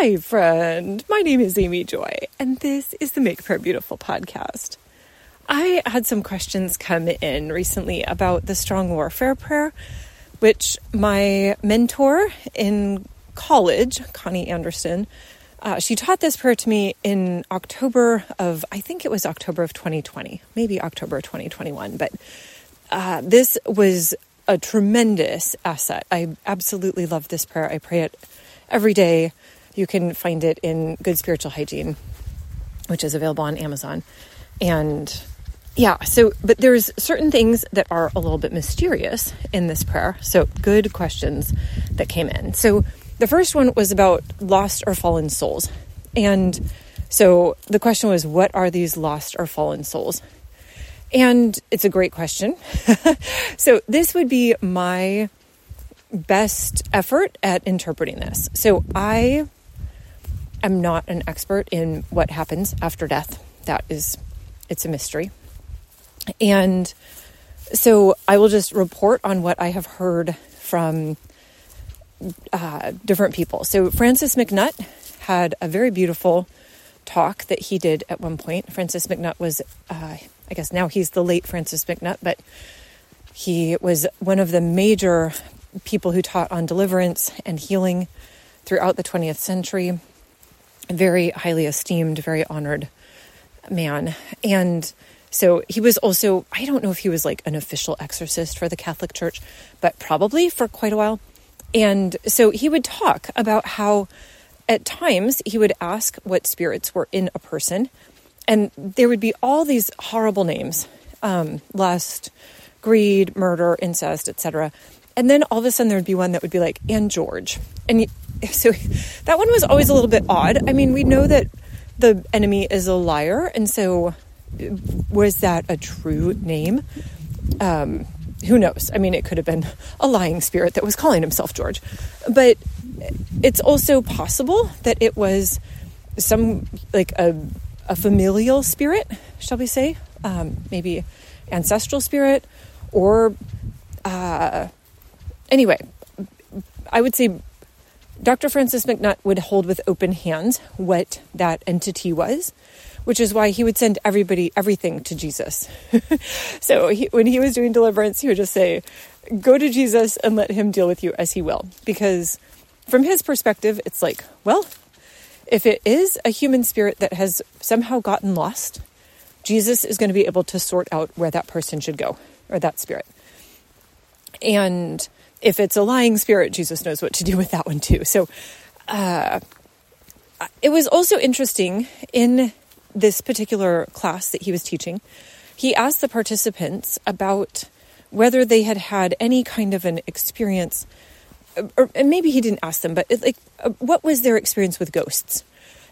Hi, friend. My name is Amy Joy, and this is the Make Prayer Beautiful podcast. I had some questions come in recently about the strong warfare prayer, which my mentor in college, Connie Anderson, uh, she taught this prayer to me in October of, I think it was October of 2020, maybe October 2021. But uh, this was a tremendous asset. I absolutely love this prayer. I pray it every day. You can find it in Good Spiritual Hygiene, which is available on Amazon. And yeah, so, but there's certain things that are a little bit mysterious in this prayer. So, good questions that came in. So, the first one was about lost or fallen souls. And so the question was, what are these lost or fallen souls? And it's a great question. so, this would be my best effort at interpreting this. So, I am not an expert in what happens after death. That is, it's a mystery. And so I will just report on what I have heard from uh, different people. So Francis MacNutt had a very beautiful talk that he did at one point. Francis MacNutt was, uh, I guess now he's the late Francis MacNutt, but he was one of the major people who taught on deliverance and healing throughout the 20th century very highly esteemed, very honored man. And so he was also, I don't know if he was like an official exorcist for the Catholic Church, but probably for quite a while. And so he would talk about how at times he would ask what spirits were in a person, and there would be all these horrible names um, lust, greed, murder, incest, etc. And then all of a sudden there would be one that would be like, and George. And so that one was always a little bit odd. I mean, we know that the enemy is a liar, and so was that a true name? Um, who knows? I mean, it could have been a lying spirit that was calling himself George, but it's also possible that it was some like a, a familial spirit, shall we say? Um, maybe ancestral spirit, or uh, anyway, I would say Dr. Francis MacNutt would hold with open hands what that entity was, which is why he would send everybody everything to Jesus. so he, when he was doing deliverance, he would just say, Go to Jesus and let him deal with you as he will. Because from his perspective, it's like, well, if it is a human spirit that has somehow gotten lost, Jesus is going to be able to sort out where that person should go or that spirit. And if it's a lying spirit, Jesus knows what to do with that one too. So uh, it was also interesting in this particular class that he was teaching. He asked the participants about whether they had had any kind of an experience, or maybe he didn't ask them, but it, like, uh, what was their experience with ghosts?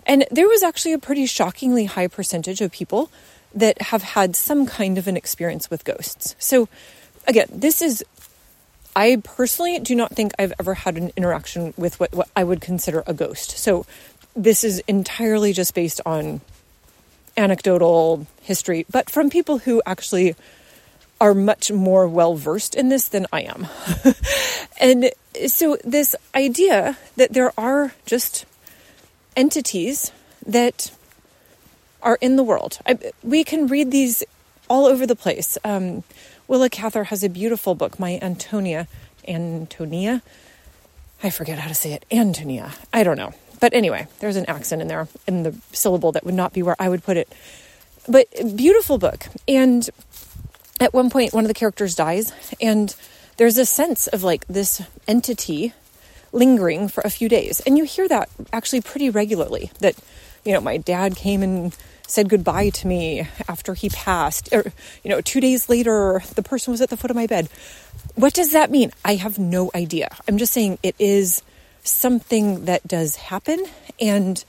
And there was actually a pretty shockingly high percentage of people that have had some kind of an experience with ghosts. So, again, this is I personally do not think I've ever had an interaction with what, what I would consider a ghost. So this is entirely just based on anecdotal history, but from people who actually are much more well versed in this than I am. and so, this idea that there are just entities that are in the world, I, we can read these all over the place. Um, Willa Cather has a beautiful book, My Antonia. Antonia? I forget how to say it. Antonia. I don't know. But anyway, there's an accent in there in the syllable that would not be where I would put it. But beautiful book. And at one point, one of the characters dies, and there's a sense of like this entity lingering for a few days. And you hear that actually pretty regularly that, you know, my dad came and said goodbye to me after he passed or you know 2 days later the person was at the foot of my bed. What does that mean? I have no idea. I'm just saying it is something that does happen. And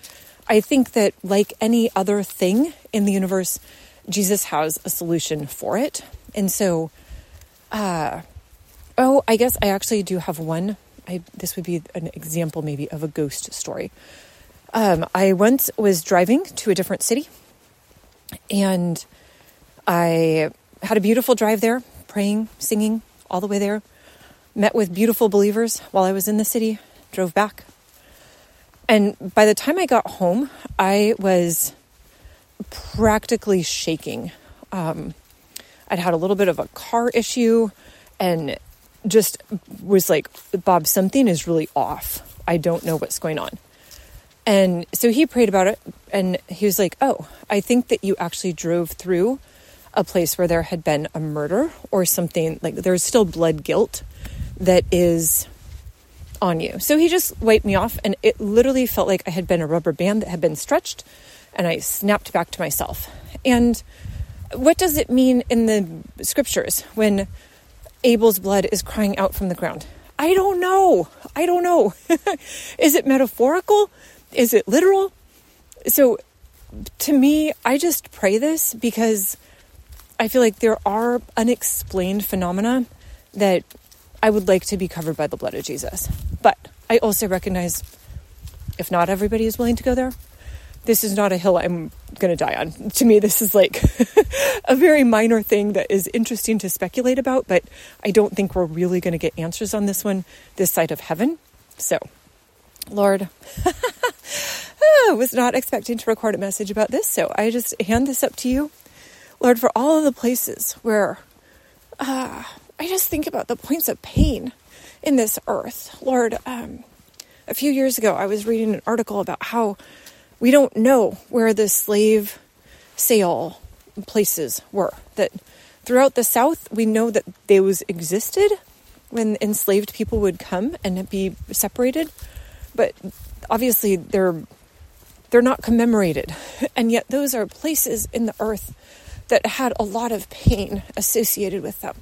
i think that like any other thing in the universe jesus has a solution for it. And so uh oh i guess i actually do have one. I, this would be an example maybe of a ghost story um, I once was driving to a different city and I had a beautiful drive there, praying, singing all the way there. Met with beautiful believers while I was in the city, drove back. And by the time I got home, I was practically shaking. Um, I'd had a little bit of a car issue and just was like, Bob, something is really off. I don't know what's going on. And so he prayed about it and he was like, Oh, I think that you actually drove through a place where there had been a murder or something like there's still blood guilt that is on you. So he just wiped me off, and it literally felt like I had been a rubber band that had been stretched, and I snapped back to myself. And what does it mean in the scriptures when Abel's blood is crying out from the ground? I don't know. I don't know. is it metaphorical? Is it literal? So to me, I just pray this because I feel like there are unexplained phenomena that I would like to be covered by the blood of Jesus. But I also recognize if not everybody is willing to go there, this is not a hill I'm going to die on. To me, this is like a very minor thing that is interesting to speculate about, but I don't think we're really going to get answers on this one this side of heaven. So, Lord, I was not expecting to record a message about this, so I just hand this up to you. Lord, for all of the places where uh, I just think about the points of pain in this earth. Lord, um, a few years ago, I was reading an article about how we don't know where the slave sale places were. That throughout the South, we know that those existed when enslaved people would come and be separated, but obviously they're they're not commemorated, and yet those are places in the earth that had a lot of pain associated with them.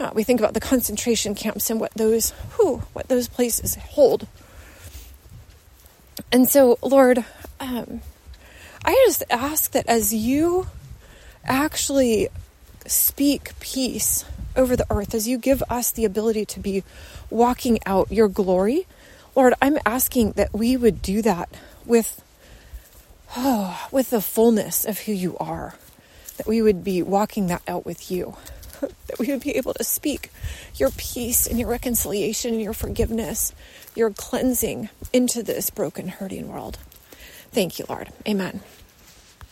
Uh, we think about the concentration camps and what those, whew, what those places hold. And so, Lord, um, I just ask that as you actually speak peace over the earth, as you give us the ability to be walking out your glory, Lord, I'm asking that we would do that with, oh, with the fullness of who you are, that we would be walking that out with you. that we would be able to speak your peace and your reconciliation and your forgiveness, your cleansing into this broken, hurting world. Thank you, Lord. Amen.